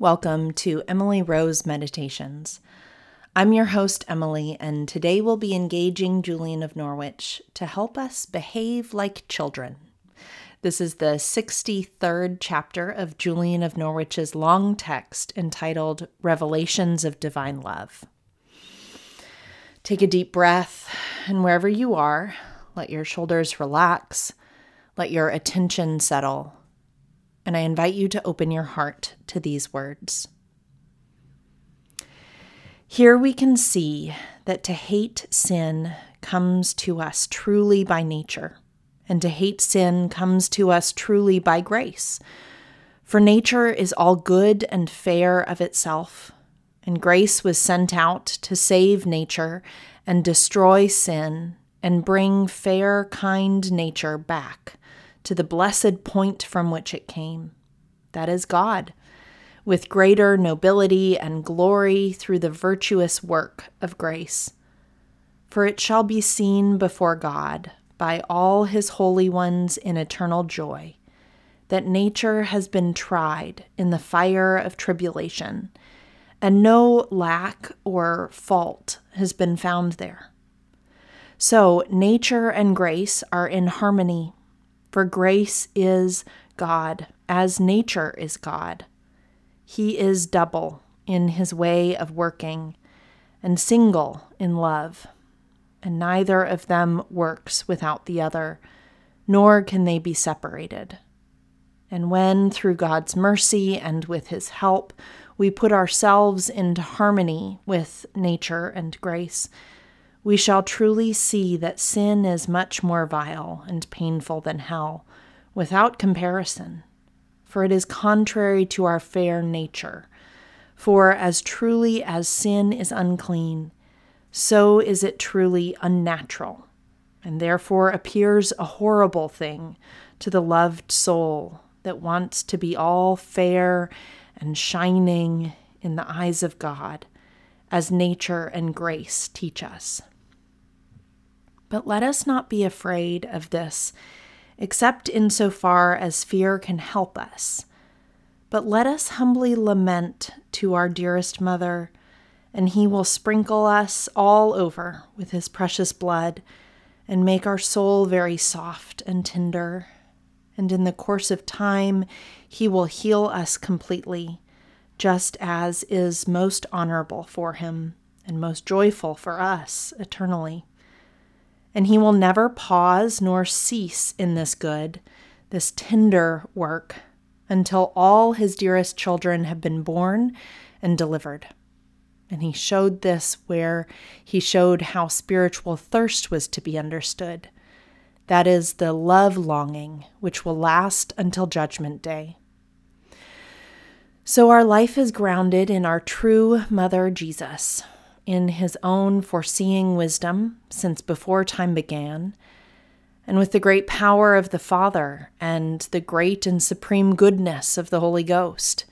Welcome to Emily Rose Meditations. I'm your host, Emily, and today we'll be engaging Julian of Norwich to help us behave like children. This is the 63rd chapter of Julian of Norwich's long text entitled Revelations of Divine Love. Take a deep breath, and wherever you are, let your shoulders relax, let your attention settle and I invite you to open your heart to these words. Here we can see that to hate sin comes to us truly by nature, and to hate sin comes to us truly by grace. For nature is all good and fair of itself, and grace was sent out to save nature and destroy sin and bring fair, kind nature back to the blessed point from which it came. That is God, with greater nobility and glory through the virtuous work of grace. For it shall be seen before God by all his holy ones in eternal joy that nature has been tried in the fire of tribulation, and no lack or fault has been found there. So, nature and grace are in harmony for grace is God, as nature is God. He is double in his way of working, and single in love, and neither of them works without the other, nor can they be separated. And when, through God's mercy and with his help, we put ourselves into harmony with nature and grace, we shall truly see that sin is much more vile and painful than hell, without comparison, for it is contrary to our fair nature. For as truly as sin is unclean, so is it truly unnatural, and therefore appears a horrible thing to the loved soul that wants to be all fair and shining in the eyes of God as nature and grace teach us. But let us not be afraid of this, except insofar as fear can help us. But let us humbly lament to our dearest mother, and he will sprinkle us all over with his precious blood and make our soul very soft and tender. And in the course of time, he will heal us completely just as is most honorable for him and most joyful for us eternally. And he will never pause nor cease in this good, this tender work, until all his dearest children have been born and delivered. And he showed this where he showed how spiritual thirst was to be understood. That is the love longing which will last until Judgment Day. So our life is grounded in our true Mother Jesus, in his own foreseeing wisdom since before time began, and with the great power of the Father and the great and supreme goodness of the Holy Ghost.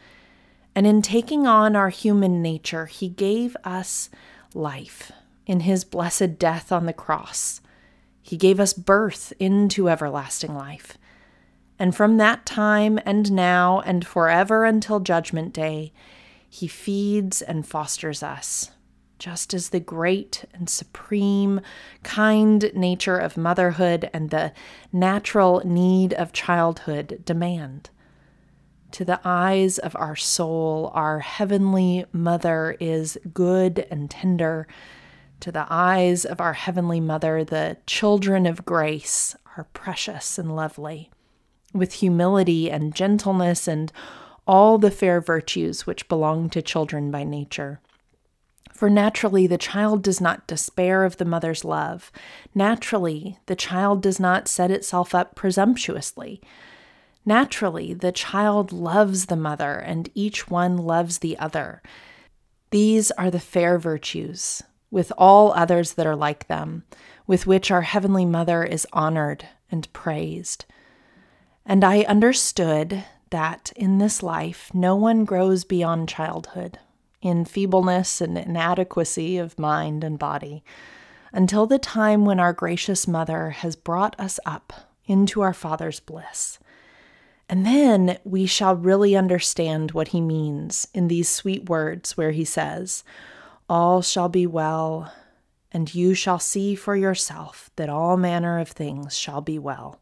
And in taking on our human nature, he gave us life in his blessed death on the cross. He gave us birth into everlasting life. And from that time and now and forever until Judgment Day, He feeds and fosters us, just as the great and supreme, kind nature of motherhood and the natural need of childhood demand. To the eyes of our soul, our heavenly mother is good and tender. To the eyes of our heavenly mother, the children of grace are precious and lovely with humility and gentleness and all the fair virtues which belong to children by nature. For naturally, the child does not despair of the mother's love. Naturally, the child does not set itself up presumptuously. Naturally, the child loves the mother, and each one loves the other. These are the fair virtues, with all others that are like them, with which our Heavenly Mother is honored and praised. And I understood that in this life, no one grows beyond childhood in feebleness and inadequacy of mind and body until the time when our gracious Mother has brought us up into our Father's bliss. And then we shall really understand what he means in these sweet words where he says, All shall be well, and you shall see for yourself that all manner of things shall be well.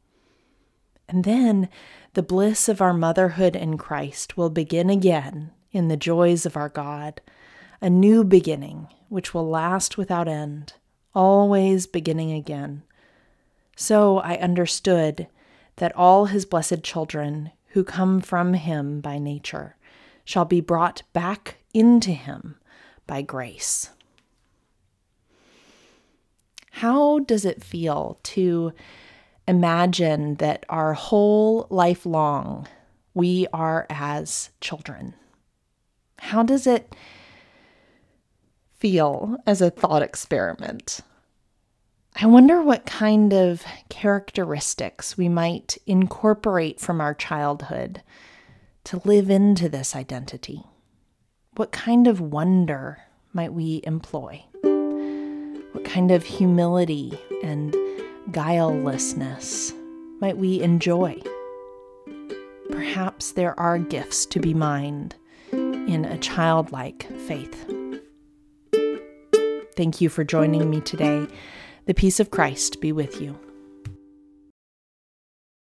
And then the bliss of our motherhood in Christ will begin again in the joys of our God, a new beginning which will last without end, always beginning again. So I understood that all his blessed children who come from him by nature shall be brought back into him by grace. How does it feel to imagine that our whole life long we are as children? How does it feel as a thought experiment? I wonder what kind of characteristics we might incorporate from our childhood to live into this identity. What kind of wonder might we employ? What kind of humility and guilelessness might we enjoy? Perhaps there are gifts to be mined in a childlike faith. Thank you for joining me today. The peace of Christ be with you.